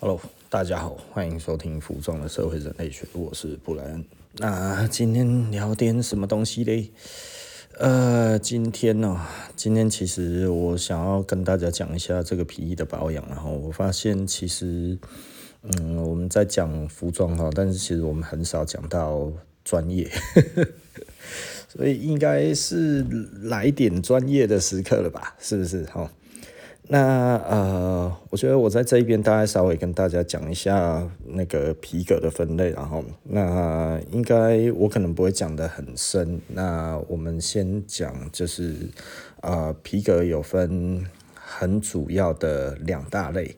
Hello，大家好，欢迎收听《服装的社会人类学》，我是布莱恩。那今天聊点什么东西嘞？呃，今天呢、哦，今天其实我想要跟大家讲一下这个皮衣的保养。然后我发现，其实，嗯，我们在讲服装哈，但是其实我们很少讲到专业，所以应该是来点专业的时刻了吧？是不是？哈。那呃，我觉得我在这一边大概稍微跟大家讲一下那个皮革的分类，然后那应该我可能不会讲得很深。那我们先讲就是呃，皮革有分很主要的两大类。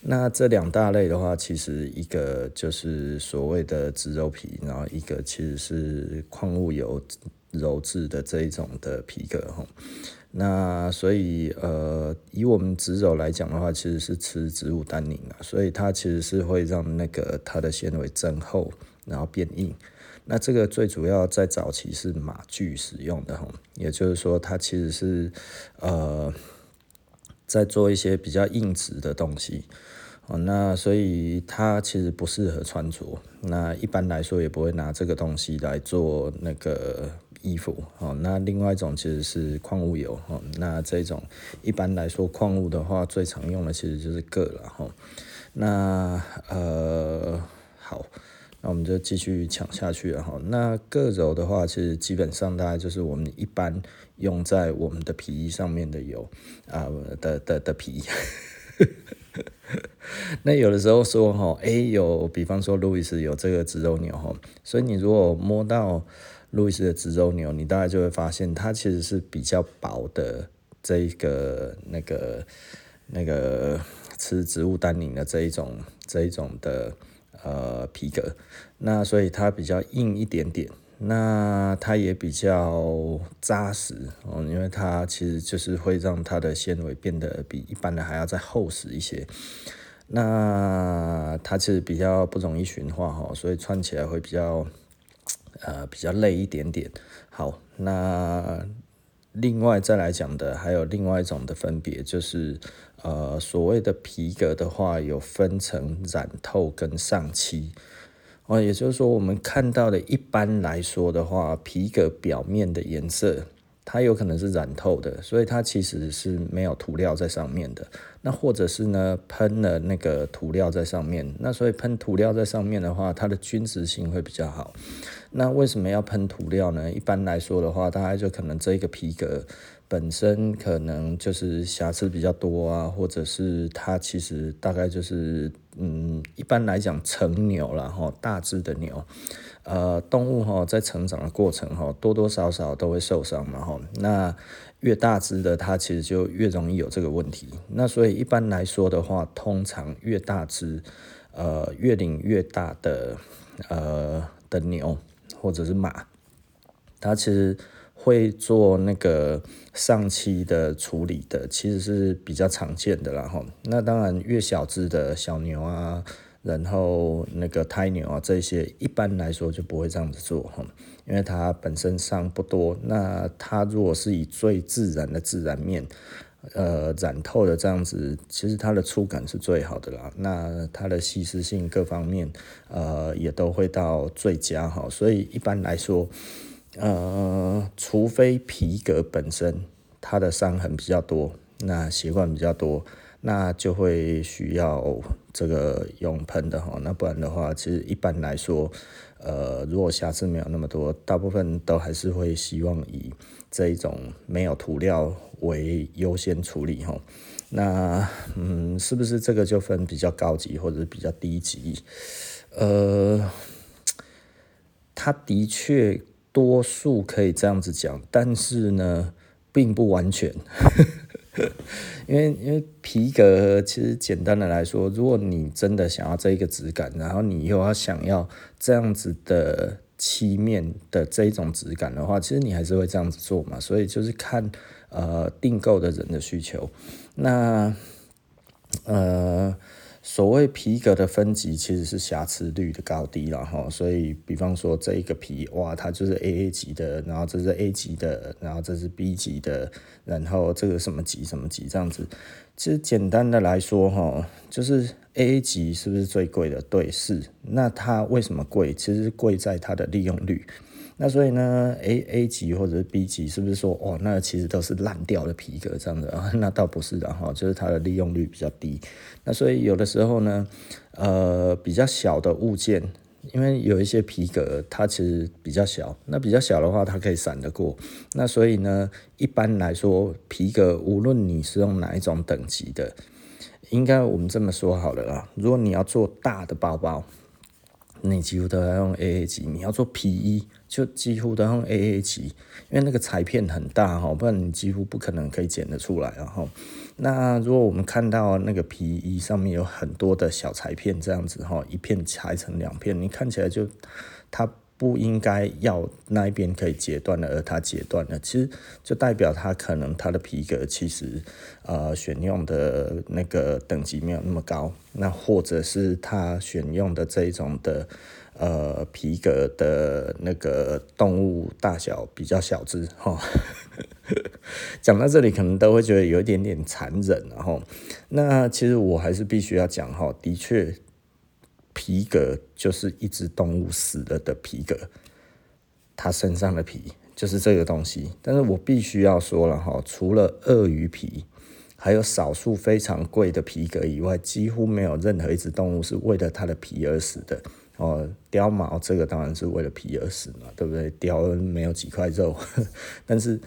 那这两大类的话，其实一个就是所谓的植鞣皮，然后一个其实是矿物油鞣制的这一种的皮革哈。那所以呃，以我们植鞣来讲的话，其实是吃植物单宁啊，所以它其实是会让那个它的纤维增厚，然后变硬。那这个最主要在早期是马具使用的哈，也就是说它其实是呃在做一些比较硬质的东西。哦，那所以它其实不适合穿着。那一般来说也不会拿这个东西来做那个。衣服哦，那另外一种其实是矿物油哦，那这种一般来说矿物的话，最常用的其实就是铬了哈。那呃好，那我们就继续讲下去了哈。那铬鞣的话，其实基本上大概就是我们一般用在我们的皮衣上面的油啊、呃、的的的皮。那有的时候说哈，哎、有，比方说路易斯有这个植肉牛哈，所以你如果摸到。路易斯的植肉牛，你大概就会发现，它其实是比较薄的这一个那个那个吃植物单宁的这一种这一种的呃皮革，那所以它比较硬一点点，那它也比较扎实哦，因为它其实就是会让它的纤维变得比一般的还要再厚实一些，那它其实比较不容易循化哈，所以穿起来会比较。呃，比较累一点点。好，那另外再来讲的还有另外一种的分别，就是呃，所谓的皮革的话，有分成染透跟上漆。哦，也就是说，我们看到的一般来说的话，皮革表面的颜色。它有可能是染透的，所以它其实是没有涂料在上面的。那或者是呢，喷了那个涂料在上面。那所以喷涂料在上面的话，它的均质性会比较好。那为什么要喷涂料呢？一般来说的话，大概就可能这个皮革本身可能就是瑕疵比较多啊，或者是它其实大概就是嗯，一般来讲成牛了哈，大只的牛。呃，动物哈在成长的过程哈，多多少少都会受伤嘛哈。那越大只的它其实就越容易有这个问题。那所以一般来说的话，通常越大只，呃，越龄越大的呃的牛或者是马，它其实会做那个上漆的处理的，其实是比较常见的啦哈。那当然越小只的小牛啊。然后那个胎牛啊，这些一般来说就不会这样子做哈，因为它本身伤不多。那它如果是以最自然的自然面，呃，染透的这样子，其实它的触感是最好的啦。那它的吸湿性各方面，呃，也都会到最佳哈。所以一般来说，呃，除非皮革本身它的伤痕比较多，那血管比较多。那就会需要这个用喷的哈，那不然的话，其实一般来说，呃，如果瑕疵没有那么多，大部分都还是会希望以这一种没有涂料为优先处理哈。那嗯，是不是这个就分比较高级或者是比较低级？呃，它的确多数可以这样子讲，但是呢，并不完全。因 为因为皮革其实简单的来说，如果你真的想要这一个质感，然后你又要想要这样子的漆面的这一种质感的话，其实你还是会这样子做嘛。所以就是看呃订购的人的需求，那呃。所谓皮革的分级其实是瑕疵率的高低了哈，所以比方说这一个皮哇，它就是 AA 级的，然后这是 A 级的，然后这是 B 级的，然后这个什么级什么级这样子。其实简单的来说哈，就是 AA 级是不是最贵的？对，是。那它为什么贵？其实贵在它的利用率。那所以呢，AA 级或者是 B 级，是不是说哦，那其实都是烂掉的皮革这样子啊？那倒不是的哈，就是它的利用率比较低。那所以有的时候呢，呃，比较小的物件，因为有一些皮革它其实比较小，那比较小的话，它可以闪得过。那所以呢，一般来说，皮革无论你是用哪一种等级的，应该我们这么说好了啦，如果你要做大的包包。你几乎都要用 AA 级，你要做皮衣就几乎都用 AA 级，因为那个裁片很大哈，不然你几乎不可能可以剪得出来。然后，那如果我们看到那个皮衣上面有很多的小裁片这样子哈，一片裁成两片，你看起来就它。不应该要那一边可以截断了，而它截断了，其实就代表它可能它的皮革其实呃选用的那个等级没有那么高，那或者是它选用的这一种的呃皮革的那个动物大小比较小只哈。讲到这里可能都会觉得有一点点残忍，然后那其实我还是必须要讲哈，的确。皮革就是一只动物死了的皮革，它身上的皮就是这个东西。但是我必须要说了哈，除了鳄鱼皮，还有少数非常贵的皮革以外，几乎没有任何一只动物是为了它的皮而死的。哦，貂毛这个当然是为了皮而死嘛，对不对？貂没有几块肉，但是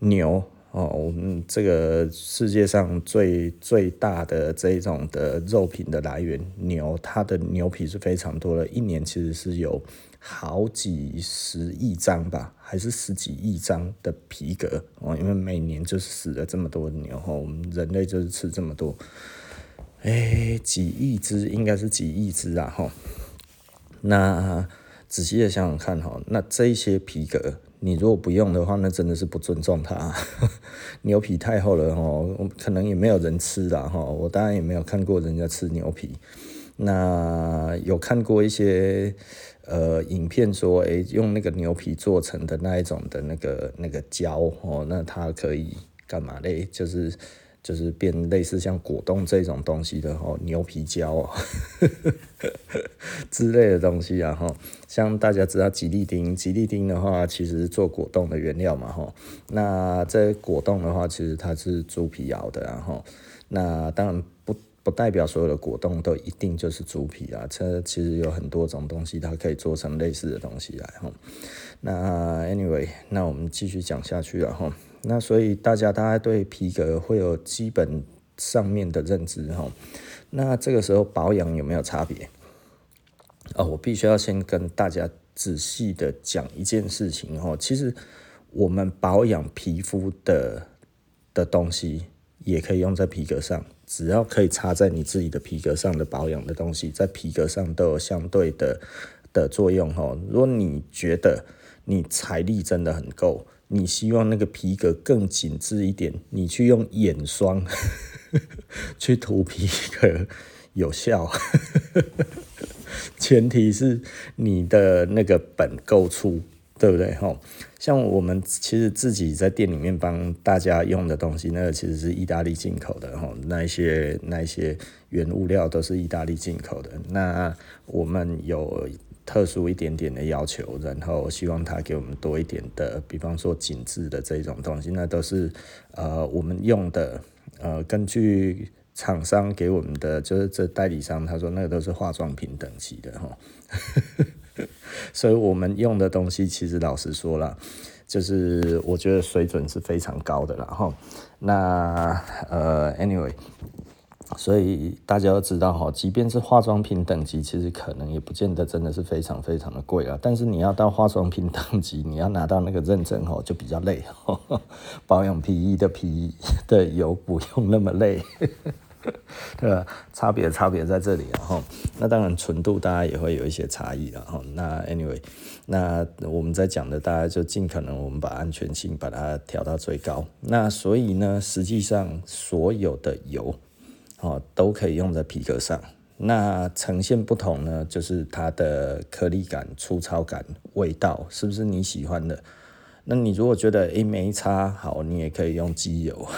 牛。哦，我们这个世界上最最大的这种的肉品的来源，牛，它的牛皮是非常多的，一年其实是有好几十亿张吧，还是十几亿张的皮革哦，因为每年就死了这么多的牛，我们人类就是吃这么多，哎，几亿只应该是几亿只啊，哈，那仔细的想想看哈，那这些皮革。你如果不用的话，那真的是不尊重它。牛皮太厚了哦，可能也没有人吃的哈。我当然也没有看过人家吃牛皮。那有看过一些呃影片说，诶、用那个牛皮做成的那一种的那个那个胶哦，那它可以干嘛嘞？就是。就是变类似像果冻这种东西的吼，牛皮胶哦之类的东西啊吼，像大家知道吉利丁，吉利丁的话其实做果冻的原料嘛吼，那这果冻的话其实它是猪皮熬的然后，那当然不不代表所有的果冻都一定就是猪皮啊，这其实有很多种东西它可以做成类似的东西来吼，那 anyway，那我们继续讲下去了吼。那所以大家大概对皮革会有基本上面的认知哈，那这个时候保养有没有差别？哦，我必须要先跟大家仔细的讲一件事情哈，其实我们保养皮肤的的东西也可以用在皮革上，只要可以擦在你自己的皮革上的保养的东西，在皮革上都有相对的的作用哈。如果你觉得你财力真的很够。你希望那个皮革更紧致一点，你去用眼霜 去涂皮革有效，前提是你的那个本够粗，对不对？吼，像我们其实自己在店里面帮大家用的东西，那个其实是意大利进口的，吼，那一些那一些原物料都是意大利进口的，那我们有。特殊一点点的要求，然后希望他给我们多一点的，比方说紧致的这种东西，那都是呃我们用的，呃根据厂商给我们的，就是这代理商他说那个都是化妆品等级的哈，所以我们用的东西其实老实说了，就是我觉得水准是非常高的了哈。那呃，anyway。所以大家要知道哈，即便是化妆品等级，其实可能也不见得真的是非常非常的贵啊。但是你要到化妆品等级，你要拿到那个认证哦，就比较累。保养皮衣的皮衣的油不用那么累，对吧？差别差别在这里啊哈。那当然纯度大家也会有一些差异了哈。那 anyway，那我们在讲的大家就尽可能我们把安全性把它调到最高。那所以呢，实际上所有的油。哦，都可以用在皮革上。那呈现不同呢，就是它的颗粒感、粗糙感、味道，是不是你喜欢的？那你如果觉得诶没差，好，你也可以用机油。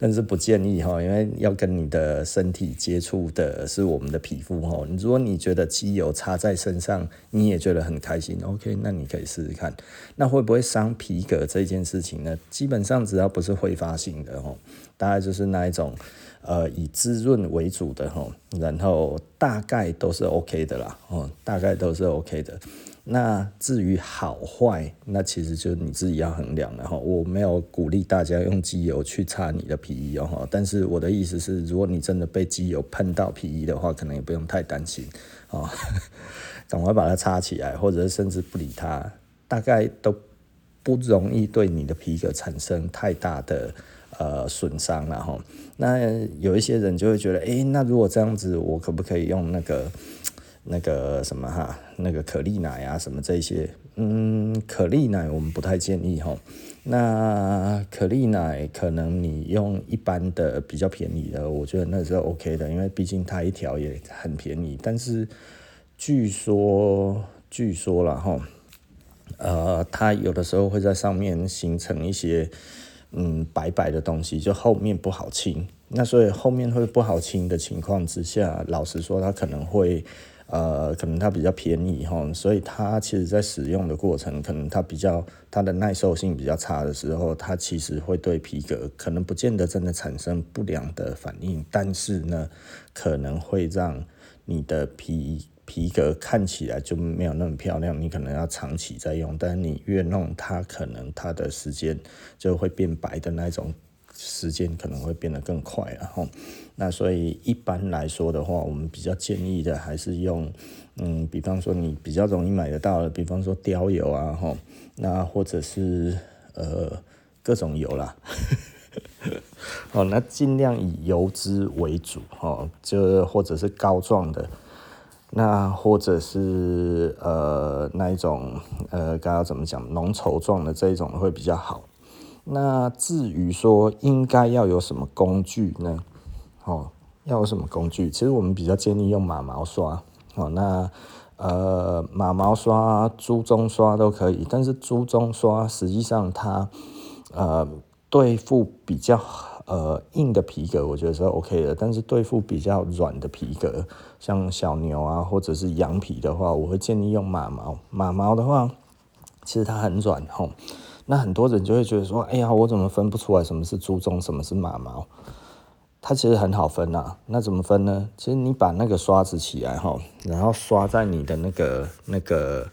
但是不建议哈，因为要跟你的身体接触的是我们的皮肤哈。如果你觉得机油擦在身上，你也觉得很开心，OK，那你可以试试看。那会不会伤皮革这件事情呢？基本上只要不是挥发性的哈，大概就是那一种呃以滋润为主的哈，然后大概都是 OK 的啦，哦，大概都是 OK 的。那至于好坏，那其实就你自己要衡量了哈。我没有鼓励大家用机油去擦你的皮衣哦。但是我的意思是，如果你真的被机油喷到皮衣的话，可能也不用太担心啊，赶快把它擦起来，或者甚至不理它，大概都不容易对你的皮革产生太大的呃损伤了哈。那有一些人就会觉得，哎，那如果这样子，我可不可以用那个？那个什么哈，那个可丽奶啊，什么这些，嗯，可丽奶我们不太建议哈。那可丽奶可能你用一般的比较便宜的，我觉得那是 OK 的，因为毕竟它一条也很便宜。但是据说，据说了哈，呃，它有的时候会在上面形成一些嗯白白的东西，就后面不好清。那所以后面会不好清的情况之下，老实说，它可能会。呃，可能它比较便宜哈，所以它其实在使用的过程，可能它比较它的耐受性比较差的时候，它其实会对皮革可能不见得真的产生不良的反应，但是呢，可能会让你的皮皮革看起来就没有那么漂亮，你可能要长期在用，但是你越弄它，可能它的时间就会变白的那种。时间可能会变得更快了哈，那所以一般来说的话，我们比较建议的还是用，嗯，比方说你比较容易买得到的，比方说貂油啊哈，那或者是呃各种油啦，哦，那尽量以油脂为主哈，就或者是膏状的，那或者是呃那一种呃刚刚怎么讲浓稠状的这一种会比较好。那至于说应该要有什么工具呢？哦，要有什么工具？其实我们比较建议用马毛刷。哦，那呃马毛刷、猪鬃刷都可以，但是猪鬃刷实际上它呃对付比较呃硬的皮革，我觉得是 OK 的。但是对付比较软的皮革，像小牛啊或者是羊皮的话，我会建议用马毛。马毛的话，其实它很软，吼。那很多人就会觉得说，哎呀，我怎么分不出来什么是猪鬃，什么是马毛？它其实很好分呐。那怎么分呢？其实你把那个刷子起来哈，然后刷在你的那个那个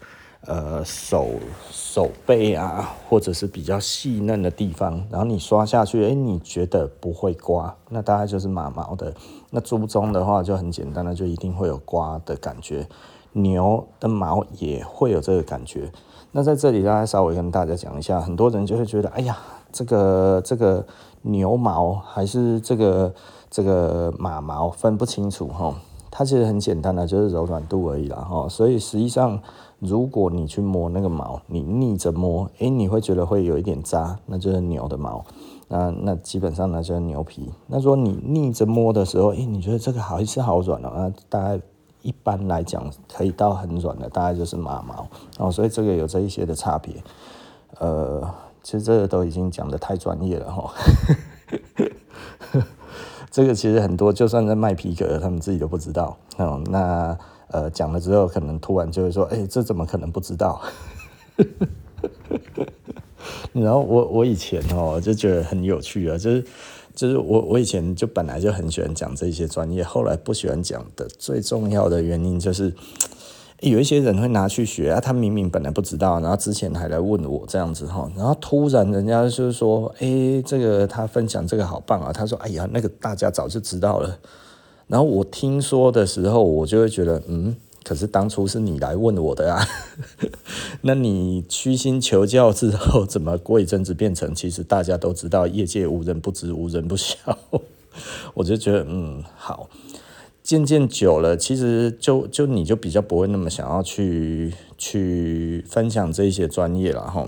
呃手手背啊，或者是比较细嫩的地方，然后你刷下去，哎，你觉得不会刮，那大概就是马毛的。那猪鬃的话就很简单了，就一定会有刮的感觉。牛的毛也会有这个感觉。那在这里，大家稍微跟大家讲一下，很多人就会觉得，哎呀，这个这个牛毛还是这个这个马毛分不清楚哈。它其实很简单的，就是柔软度而已啦哈。所以实际上，如果你去摸那个毛，你逆着摸，哎，你会觉得会有一点扎，那就是牛的毛。那那基本上呢就是牛皮。那说你逆着摸的时候，哎，你觉得这个好像好软哦，那大概。一般来讲，可以到很软的，大概就是马毛哦，所以这个有这一些的差别。呃，其实这个都已经讲得太专业了哈。这个其实很多，就算在卖皮革，他们自己都不知道哦。那呃，讲了之后，可能突然就会说：“哎，这怎么可能不知道？” 然后我我以前哦，就觉得很有趣啊，就是。就是我，我以前就本来就很喜欢讲这些专业，后来不喜欢讲的最重要的原因就是，有一些人会拿去学啊，他明明本来不知道，然后之前还来问我这样子哈，然后突然人家就是说，哎、欸，这个他分享这个好棒啊，他说，哎呀，那个大家早就知道了，然后我听说的时候，我就会觉得，嗯。可是当初是你来问我的啊，那你虚心求教之后，怎么过一阵子变成其实大家都知道，业界无人不知，无人不晓？我就觉得嗯好，渐渐久了，其实就就你就比较不会那么想要去去分享这些专业了哈。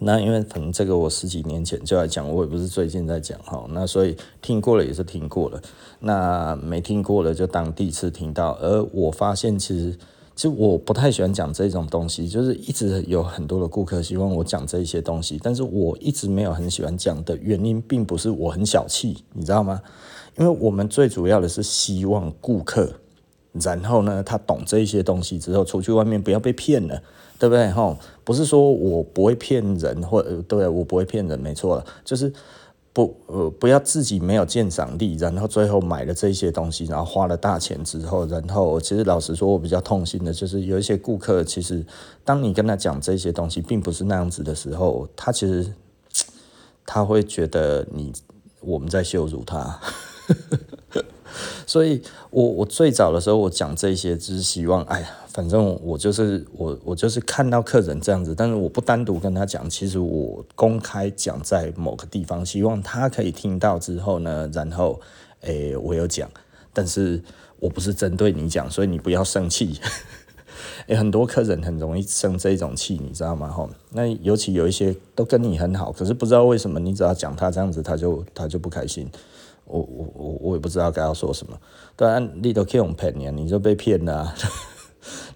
那因为可能这个我十几年前就来讲，我也不是最近在讲哈，那所以听过了也是听过了，那没听过了就当第一次听到。而我发现其实其实我不太喜欢讲这种东西，就是一直有很多的顾客希望我讲这一些东西，但是我一直没有很喜欢讲的原因，并不是我很小气，你知道吗？因为我们最主要的是希望顾客，然后呢，他懂这一些东西之后，出去外面不要被骗了，对不对？吼，不是说我不会骗人，或对，我不会骗人，没错了，就是。不，呃，不要自己没有鉴赏力，然后最后买了这些东西，然后花了大钱之后，然后其实老实说，我比较痛心的就是有一些顾客，其实当你跟他讲这些东西并不是那样子的时候，他其实他会觉得你我们在羞辱他。所以我我最早的时候我讲这些，只是希望，哎呀，反正我就是我我就是看到客人这样子，但是我不单独跟他讲，其实我公开讲在某个地方，希望他可以听到之后呢，然后，诶、我有讲，但是我不是针对你讲，所以你不要生气。诶、很多客人很容易生这种气，你知道吗？吼，那尤其有一些都跟你很好，可是不知道为什么，你只要讲他这样子，他就他就不开心。我我我我也不知道该要说什么，当然你都可以骗你，你就被骗了。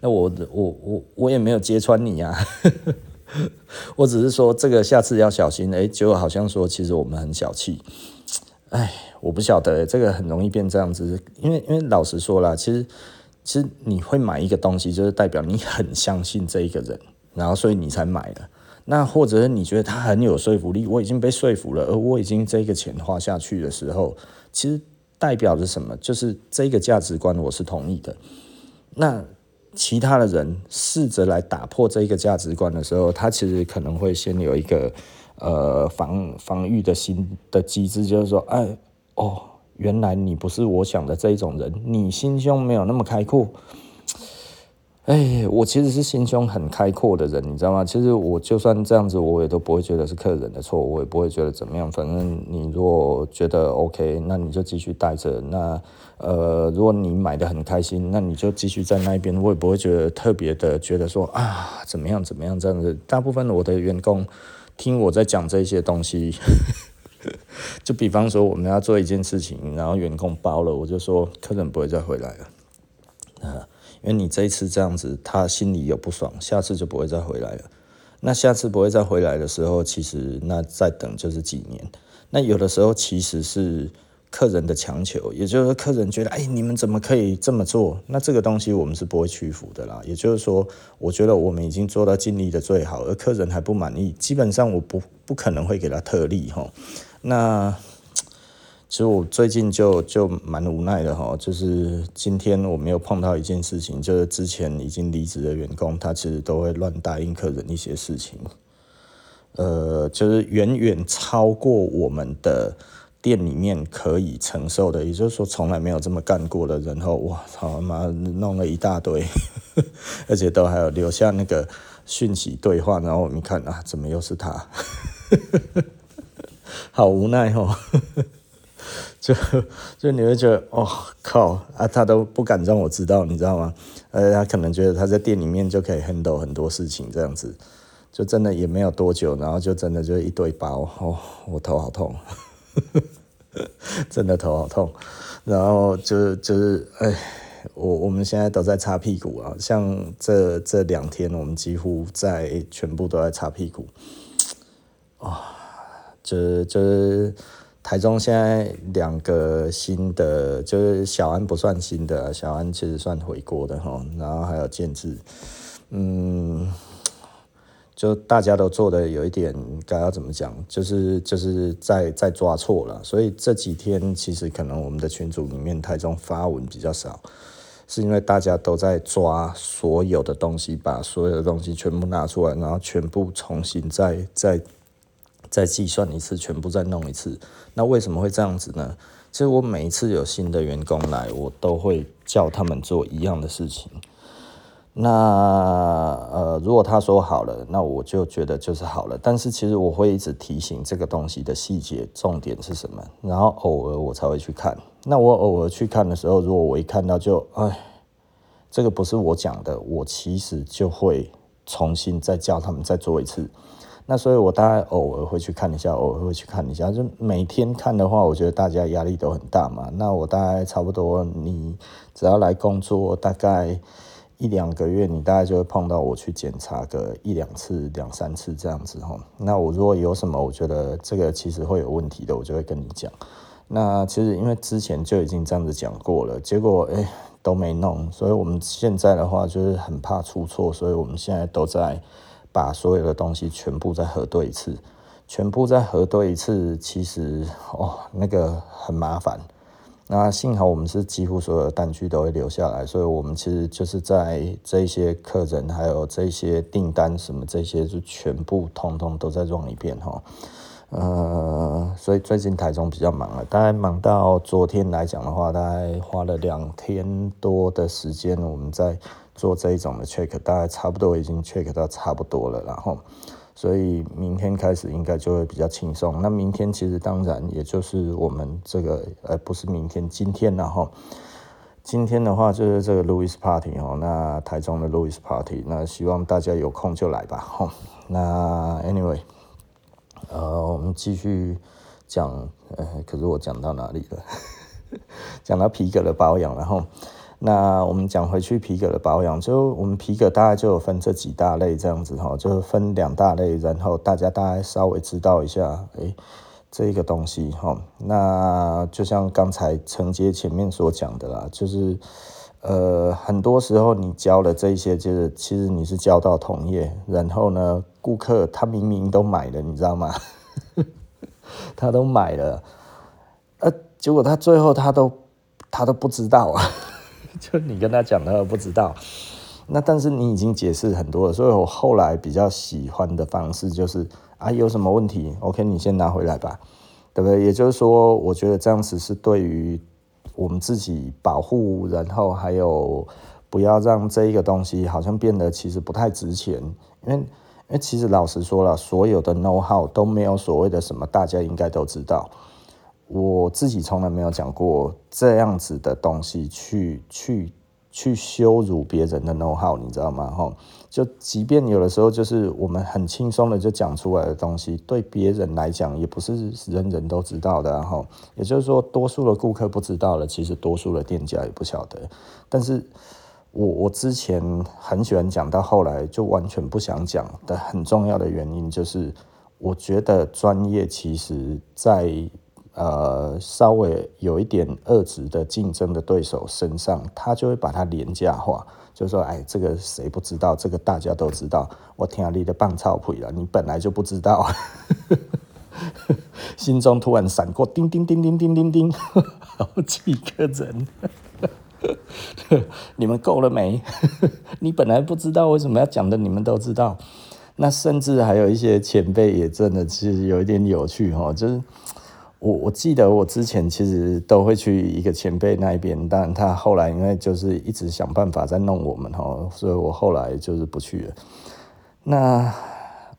那我我我我也没有揭穿你啊，我只是说这个下次要小心。哎，结果好像说其实我们很小气，哎，我不晓得，这个很容易变这样子。因为因为老实说啦，其实其实你会买一个东西，就是代表你很相信这一个人，然后所以你才买了。那或者你觉得他很有说服力，我已经被说服了，而我已经这个钱花下去的时候，其实代表着什么？就是这个价值观我是同意的。那其他的人试着来打破这个价值观的时候，他其实可能会先有一个呃防防御的心的机制，就是说，哎哦，原来你不是我想的这一种人，你心胸没有那么开阔。哎，我其实是心胸很开阔的人，你知道吗？其实我就算这样子，我也都不会觉得是客人的错，我也不会觉得怎么样。反正你如果觉得 OK，那你就继续待着。那呃，如果你买得很开心，那你就继续在那边，我也不会觉得特别的觉得说啊怎么样怎么样这样子。大部分我的员工听我在讲这些东西，就比方说我们要做一件事情，然后员工包了，我就说客人不会再回来了。啊。因为你这一次这样子，他心里有不爽，下次就不会再回来了。那下次不会再回来的时候，其实那再等就是几年。那有的时候其实是客人的强求，也就是说客人觉得，哎，你们怎么可以这么做？那这个东西我们是不会屈服的啦。也就是说，我觉得我们已经做到尽力的最好，而客人还不满意，基本上我不不可能会给他特例哈。那。其实我最近就就蛮无奈的哈，就是今天我没有碰到一件事情，就是之前已经离职的员工，他其实都会乱答应客人一些事情，呃，就是远远超过我们的店里面可以承受的，也就是说从来没有这么干过的，然后哇操他妈弄了一大堆，而且都还有留下那个讯息对话，然后我们看啊，怎么又是他？好无奈哦。就 就你会觉得哦靠啊，他都不敢让我知道，你知道吗？呃，他可能觉得他在店里面就可以 handle 很多事情，这样子，就真的也没有多久，然后就真的就一堆包哦，我头好痛，真的头好痛，然后就就是哎，我我们现在都在擦屁股啊，像这这两天我们几乎在全部都在擦屁股，啊、就是就是。台中现在两个新的，就是小安不算新的，小安其实算回锅的哈，然后还有建制，嗯，就大家都做的有一点，该要怎么讲，就是就是在在抓错了，所以这几天其实可能我们的群组里面台中发文比较少，是因为大家都在抓所有的东西，把所有的东西全部拿出来，然后全部重新再再。再计算一次，全部再弄一次。那为什么会这样子呢？其实我每一次有新的员工来，我都会叫他们做一样的事情。那呃，如果他说好了，那我就觉得就是好了。但是其实我会一直提醒这个东西的细节重点是什么，然后偶尔我才会去看。那我偶尔去看的时候，如果我一看到就哎，这个不是我讲的，我其实就会重新再叫他们再做一次。那所以，我大概偶尔会去看一下，偶尔会去看一下。就每天看的话，我觉得大家压力都很大嘛。那我大概差不多，你只要来工作大概一两个月，你大概就会碰到我去检查个一两次、两三次这样子哈。那我如果有什么，我觉得这个其实会有问题的，我就会跟你讲。那其实因为之前就已经这样子讲过了，结果诶都没弄，所以我们现在的话就是很怕出错，所以我们现在都在把所有的东西全部再核对一次，全部再核对一次，其实哦那个很麻烦。那幸好我们是几乎所有的单据都会留下来，所以我们其实就是在这些客人还有这些订单什么这些就全部通通都在撞一遍哈。呃，所以最近台中比较忙了，大概忙到昨天来讲的话，大概花了两天多的时间，我们在做这一种的 check，大概差不多已经 check 到差不多了，然后。所以明天开始应该就会比较轻松。那明天其实当然也就是我们这个呃不是明天，今天然后今天的话就是这个 Louis Party 哦，那台中的 Louis Party，那希望大家有空就来吧。吼，那 Anyway，呃，我们继续讲，呃，可是我讲到哪里了？讲到皮革的保养，然后。那我们讲回去皮革的保养，就我们皮革大概就有分这几大类这样子哈，就分两大类，然后大家大概稍微知道一下，诶，这个东西哈，那就像刚才承接前面所讲的啦，就是呃，很多时候你交了这些，就是其实你是交到同业，然后呢，顾客他明明都买了，你知道吗？他都买了，呃，结果他最后他都他都不知道啊。就你跟他讲，他不知道。那但是你已经解释很多了，所以我后来比较喜欢的方式就是啊，有什么问题，OK，你先拿回来吧，对不对？也就是说，我觉得这样子是对于我们自己保护，然后还有不要让这一个东西好像变得其实不太值钱，因为因为其实老实说了，所有的 know how 都没有所谓的什么，大家应该都知道。我自己从来没有讲过这样子的东西去去去羞辱别人的 know how，你知道吗？哈，就即便有的时候就是我们很轻松的就讲出来的东西，对别人来讲也不是人人都知道的，哈。也就是说，多数的顾客不知道了，其实多数的店家也不晓得。但是我我之前很喜欢讲，到后来就完全不想讲的很重要的原因，就是我觉得专业其实在。呃，稍微有一点二值的竞争的对手身上，他就会把它廉价化，就说：“哎，这个谁不知道？这个大家都知道。我听你的棒操皮了，你本来就不知道。”心中突然闪过叮叮叮叮叮叮叮，好几个人，你们够了没？你本来不知道，为什么要讲的？你们都知道。那甚至还有一些前辈也真的是有一点有趣哈，就是。我我记得我之前其实都会去一个前辈那边，但他后来因为就是一直想办法在弄我们哈，所以我后来就是不去了。那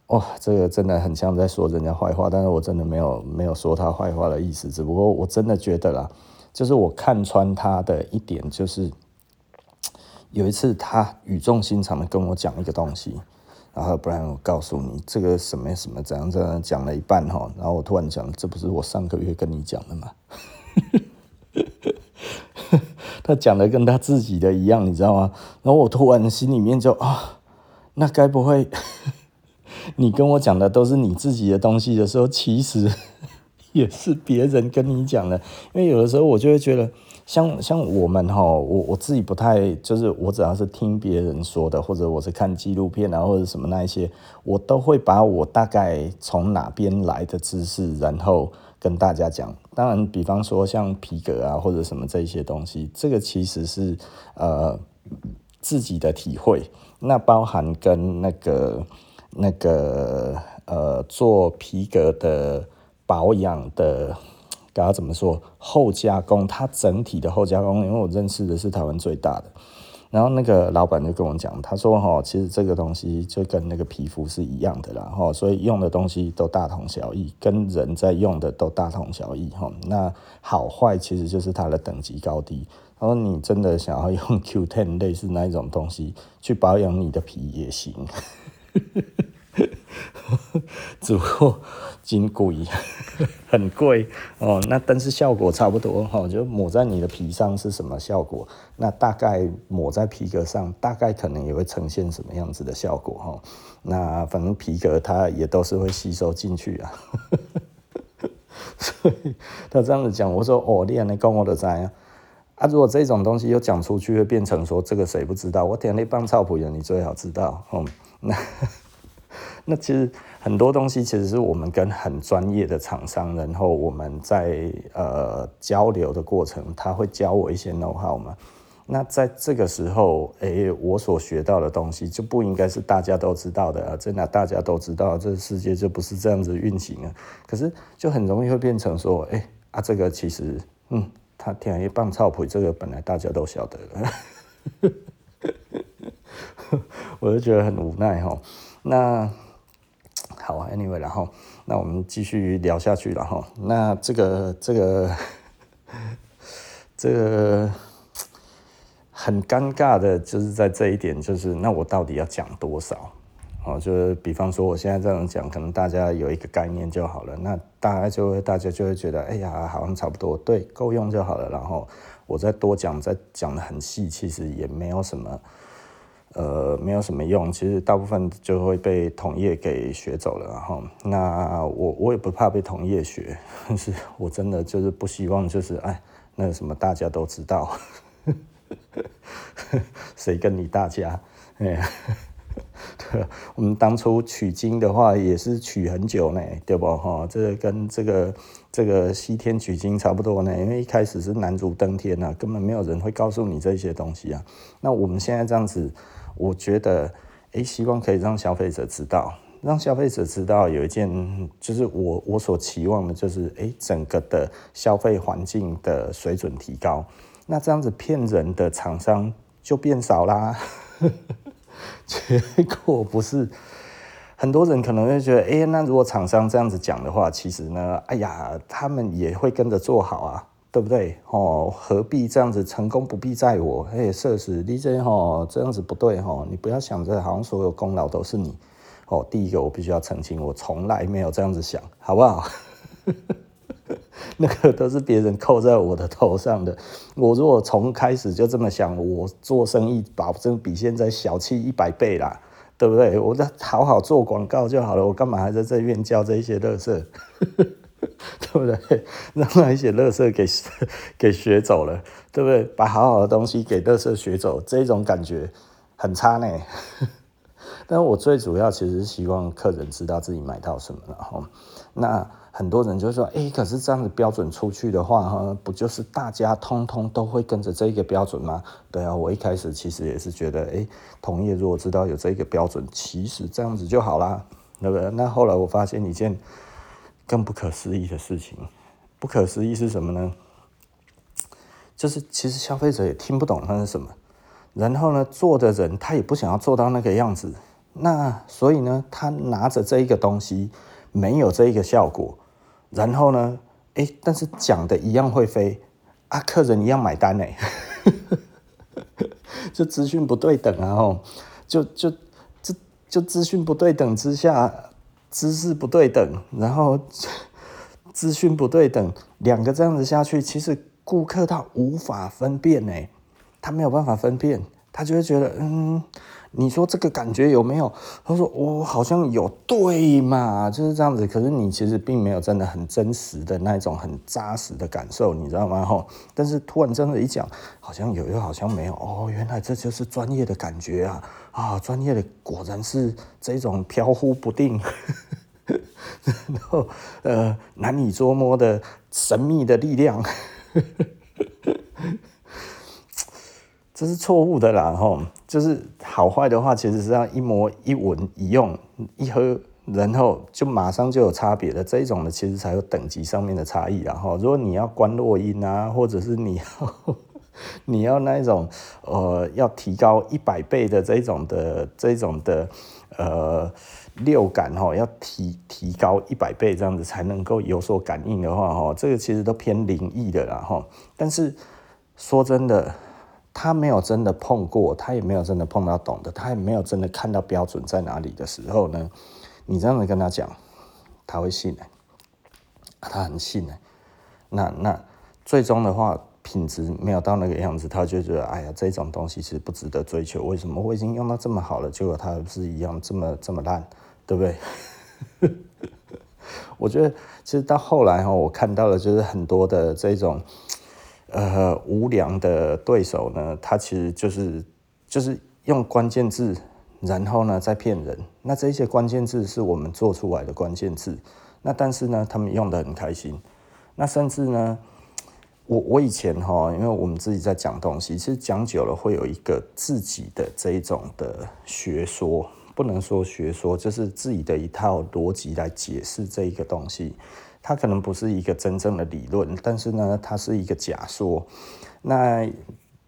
哇，这个真的很像在说人家坏话，但是我真的没有没有说他坏话的意思，只不过我真的觉得啦，就是我看穿他的一点，就是有一次他语重心长的跟我讲一个东西。然后不然我告诉你这个什么什么怎样怎样讲了一半哈，然后我突然讲，这不是我上个月跟你讲的吗？他讲的跟他自己的一样，你知道吗？然后我突然心里面就啊，那该不会 你跟我讲的都是你自己的东西的时候，其实 也是别人跟你讲的，因为有的时候我就会觉得。像像我们哈，我我自己不太，就是我只要是听别人说的，或者我是看纪录片啊，或者什么那一些，我都会把我大概从哪边来的知识，然后跟大家讲。当然，比方说像皮革啊，或者什么这些东西，这个其实是呃自己的体会，那包含跟那个那个呃做皮革的保养的。该要怎么说？后加工，它整体的后加工，因为我认识的是台湾最大的。然后那个老板就跟我讲，他说：“哈，其实这个东西就跟那个皮肤是一样的啦，哈，所以用的东西都大同小异，跟人在用的都大同小异，哈。那好坏其实就是它的等级高低。然后你真的想要用 Q10 类似那一种东西去保养你的皮也行，只不过金贵。很贵哦。那但是效果差不多哈，就抹在你的皮上是什么效果？那大概抹在皮革上，大概可能也会呈现什么样子的效果哈。那反正皮革它也都是会吸收进去啊。所以他这样子讲，我说哦，你安尼讲我都知啊。啊，如果这种东西又讲出去，会变成说这个谁不知道？我点那棒草谱人，你最好知道。嗯，那那其实。很多东西其实是我们跟很专业的厂商，然后我们在呃交流的过程，他会教我一些 know how 嘛。那在这个时候，哎、欸，我所学到的东西就不应该是大家都知道的啊！真的，大家都知道，这个世界就不是这样子运行啊。可是就很容易会变成说，哎、欸、啊，这个其实，嗯，他填一棒操谱，这个本来大家都晓得了，我就觉得很无奈哈。那。好啊，Anyway，然后那我们继续聊下去了哈。那这个这个这个很尴尬的，就是在这一点，就是那我到底要讲多少？哦，就是比方说我现在这样讲，可能大家有一个概念就好了。那大家就会大家就会觉得，哎呀，好像差不多，对，够用就好了。然后我再多讲，再讲得很细，其实也没有什么。呃，没有什么用，其实大部分就会被同业给学走了，然后那我我也不怕被同业学，但 是我真的就是不希望就是哎，那什么大家都知道，谁跟你大家？哎，对，我们当初取经的话也是取很久呢，对不？哈，这跟这个这个西天取经差不多呢，因为一开始是男主登天呐，根本没有人会告诉你这些东西啊。那我们现在这样子。我觉得，诶，希望可以让消费者知道，让消费者知道有一件，就是我我所期望的，就是诶，整个的消费环境的水准提高，那这样子骗人的厂商就变少啦。结果不是，很多人可能会觉得，诶，那如果厂商这样子讲的话，其实呢，哎呀，他们也会跟着做好啊。对不对？哦，何必这样子？成功不必在我。哎，社死 DJ 哈，这样子不对哈。你不要想着好像所有功劳都是你。哦，第一个我必须要澄清，我从来没有这样子想，好不好？那个都是别人扣在我的头上的。我如果从开始就这么想，我做生意保证比现在小气一百倍啦，对不对？我好好做广告就好了，我干嘛还在这边教这些垃圾？对不对？让那一些垃圾给给学走了，对不对？把好好的东西给垃圾学走，这种感觉很差呢。但我最主要其实是希望客人知道自己买到什么了哈。那很多人就说：“哎，可是这样子标准出去的话，哈，不就是大家通通都会跟着这个标准吗？”对啊，我一开始其实也是觉得，哎，同业如果知道有这个标准，其实这样子就好啦，对不对？那后来我发现一件。更不可思议的事情，不可思议是什么呢？就是其实消费者也听不懂它是什么，然后呢，做的人他也不想要做到那个样子，那所以呢，他拿着这一个东西没有这一个效果，然后呢，哎，但是讲的一样会飞啊，客人一样买单呢，就资讯不对等啊，哦，就就就就资讯不对等之下。知识不对等，然后 资讯不对等，两个这样子下去，其实顾客他无法分辨呢，他没有办法分辨，他就会觉得，嗯，你说这个感觉有没有？他说我、好像有，对嘛，就是这样子。可是你其实并没有真的很真实的那种很扎实的感受，你知道吗？吼，但是突然这样的一讲，好像有又好像没有，哦，原来这就是专业的感觉啊。啊，专业的果然是这种飘忽不定，然后呃难以捉摸的神秘的力量，这是错误的啦吼，就是好坏的话，其实是这样一摸一闻一用一喝，然后就马上就有差别的。这种的其实才有等级上面的差异，然后如果你要观落音啊，或者是你要。你要那一种，呃，要提高一百倍的这种的这种的，呃，六感哈，要提提高一百倍这样子才能够有所感应的话哈，这个其实都偏灵异的啦哈。但是说真的，他没有真的碰过，他也没有真的碰到懂的，他也没有真的看到标准在哪里的时候呢，你这样子跟他讲，他会信的。他很信哎，那那最终的话，品质没有到那个样子，他就觉得哎呀，这种东西其实不值得追求。为什么我已经用到这么好了，结果它是一样这么这么烂，对不对？我觉得其实到后来哈，我看到了就是很多的这种呃无良的对手呢，他其实就是就是用关键字，然后呢再骗人。那这些关键字是我们做出来的关键字，那但是呢，他们用得很开心。那甚至呢，我我以前哈，因为我们自己在讲东西，其实讲久了会有一个自己的这一种的学说。不能说学说，就是自己的一套逻辑来解释这一个东西，它可能不是一个真正的理论，但是呢，它是一个假说。那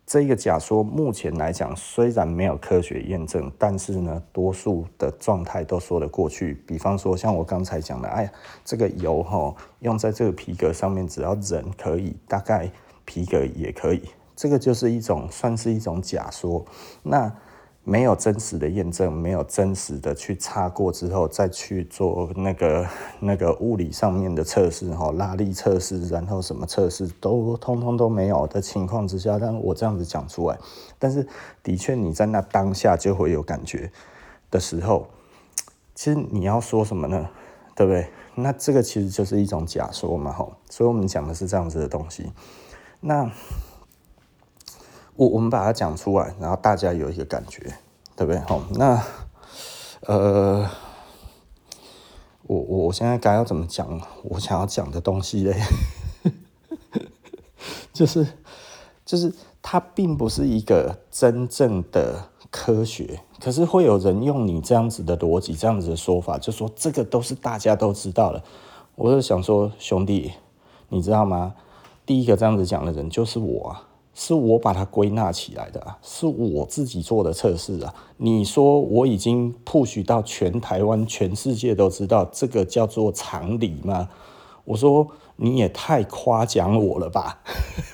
这个假说目前来讲，虽然没有科学验证，但是呢，多数的状态都说得过去。比方说，像我刚才讲的，哎，这个油哈，用在这个皮革上面，只要人可以，大概皮革也可以。这个就是一种，算是一种假说。那没有真实的验证，没有真实的去擦过之后，再去做那个 那个物理上面的测试，哈，拉力测试，然后什么测试都通通都没有的情况之下，让我这样子讲出来，但是的确你在那当下就会有感觉的时候，其实你要说什么呢？对不对？那这个其实就是一种假说嘛，哈，所以我们讲的是这样子的东西，那。我我们把它讲出来，然后大家有一个感觉，对不对？好，那呃，我我我现在该要怎么讲？我想要讲的东西嘞，就是就是它并不是一个真正的科学，可是会有人用你这样子的逻辑、这样子的说法，就说这个都是大家都知道的。我就想说，兄弟，你知道吗？第一个这样子讲的人就是我啊。是我把它归纳起来的，是我自己做的测试啊。你说我已经 push 到全台湾、全世界都知道这个叫做常理吗？我说你也太夸奖我了吧！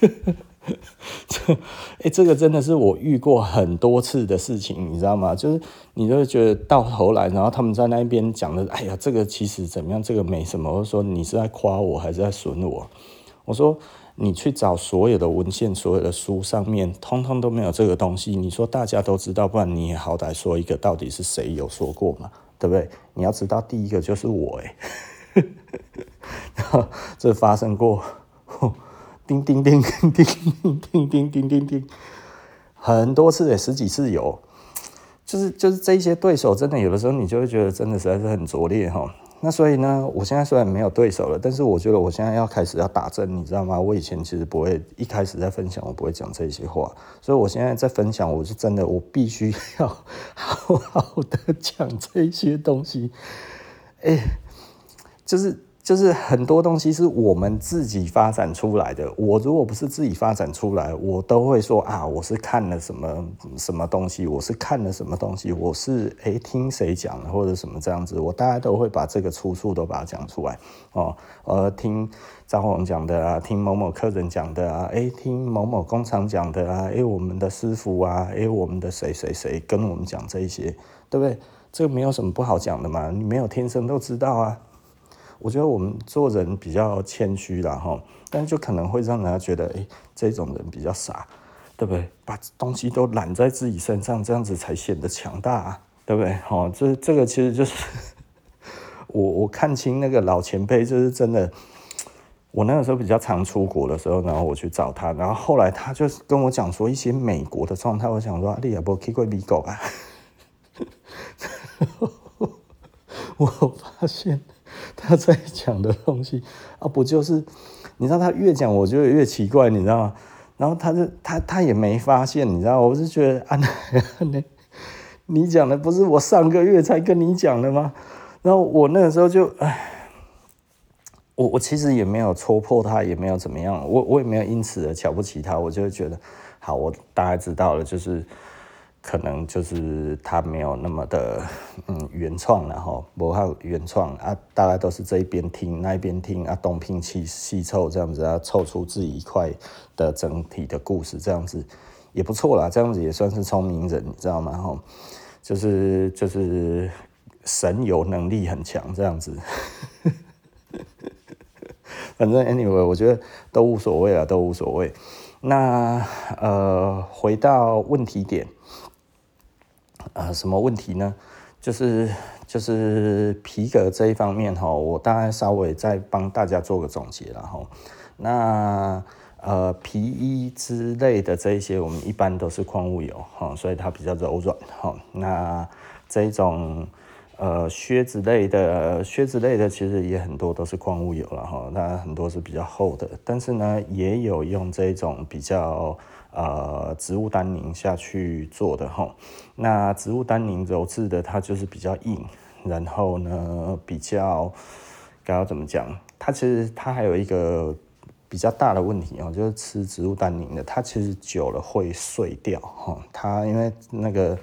这，哎，这个真的是我遇过很多次的事情，你知道吗？就是你就觉得到头来，然后他们在那边讲的，哎呀，这个其实怎么样？这个没什么。我说你是在夸我还是在损我？我说。你去找所有的文献，所有的书上面，通通都没有这个东西。你说大家都知道，不然你也好歹说一个，到底是谁有说过嘛？对不对？你要知道，第一个就是我哎，这发生过，叮叮叮叮叮叮叮叮叮叮，很多次哎，十几次有，就是就是这些对手，真的有的时候你就会觉得，真的实在是很拙劣哈。那所以呢，我现在虽然没有对手了，但是我觉得我现在要开始要打针，你知道吗？我以前其实不会一开始在分享，我不会讲这些话，所以我现在在分享，我是真的，我必须要好好的讲这些东西，哎、就是。就是很多东西是我们自己发展出来的。我如果不是自己发展出来，我都会说啊，我是看了什么什么东西，我是看了什么东西，我是诶听谁讲的或者什么这样子，我大家都会把这个出处都把它讲出来哦。呃，听张宏讲的啊，听某某客人讲的啊，诶，听某某工厂讲的啊，诶，我们的师傅啊，诶，我们的谁谁谁跟我们讲这一些，对不对？这个没有什么不好讲的嘛，你没有天生都知道啊。我觉得我们做人比较谦虚啦哈，但就可能会让人家觉得，哎、欸，这种人比较傻，对不对？把东西都揽在自己身上，这样子才显得强大，啊，对不对？哈，这这个其实就是 我我看清那个老前辈，就是真的。我那个时候比较常出国的时候，然后我去找他，然后后来他就跟我讲说一些美国的状态，我想说，你也不去过美国啊？我发现。他在讲的东西啊，不就是你知道他越讲，我就越奇怪，你知道吗？然后他就他他也没发现，你知道，我是觉得啊，那你讲的不是我上个月才跟你讲的吗？然后我那个时候就哎，我我其实也没有戳破他，也没有怎么样，我我也没有因此而瞧不起他，我就觉得好，我大概知道了，就是。可能就是他没有那么的 嗯原创，然后不好原创啊，大概都是这一边听那一边听啊，东拼西西凑这样子啊，凑出自己一块的整体的故事，这样子也不错啦，这样子也算是聪明人，你知道吗？哈，就是就是神游能力很强这样子。反正 anyway，我觉得都无所谓啊，都无所谓。那呃，回到问题点，呃，什么问题呢？就是就是皮革这一方面哈，我大概稍微再帮大家做个总结了哈。那呃，皮衣之类的这一些，我们一般都是矿物油哈，所以它比较柔软哈。那这种呃靴子类的靴子类的，其实也很多都是矿物油了哈。那很多是比较厚的，但是呢，也有用这种比较呃植物丹宁下去做的哈。那植物丹宁鞣制的，它就是比较硬，然后呢比较该要怎么讲？它其实它还有一个。比较大的问题哦，就是吃植物丹宁的，它其实久了会碎掉哈。它因为那个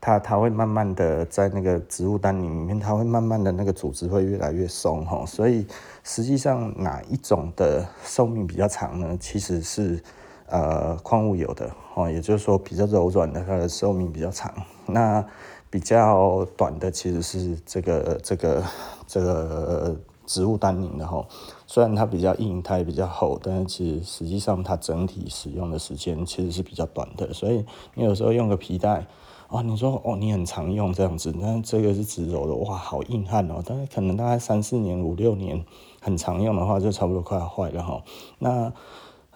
它它会慢慢的在那个植物丹宁里面，它会慢慢的那个组织会越来越松哈。所以实际上哪一种的寿命比较长呢？其实是呃矿物油的哦，也就是说比较柔软的，它的寿命比较长。那比较短的其实是这个这个这个。植物丹宁的哈，虽然它比较硬，它也比较厚，但是其实实际上它整体使用的时间其实是比较短的。所以你有时候用个皮带，哦，你说哦，你很常用这样子，那这个是植鞣的，哇，好硬汉哦。但是可能大概三四年、五六年很常用的话，就差不多快要坏了哈。那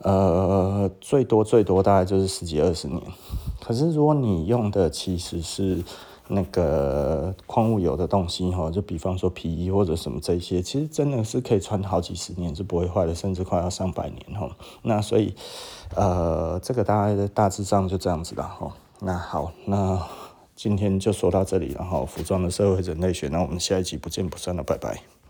呃，最多最多大概就是十几二十年。可是如果你用的其实是那个矿物油的东西哈，就比方说皮衣或者什么这些，其实真的是可以穿好几十年是不会坏的，甚至快要上百年哈。那所以，呃，这个大概大致上就这样子了哈。那好，那今天就说到这里了哈。服装的社会人类学，那我们下一集不见不散了，拜拜。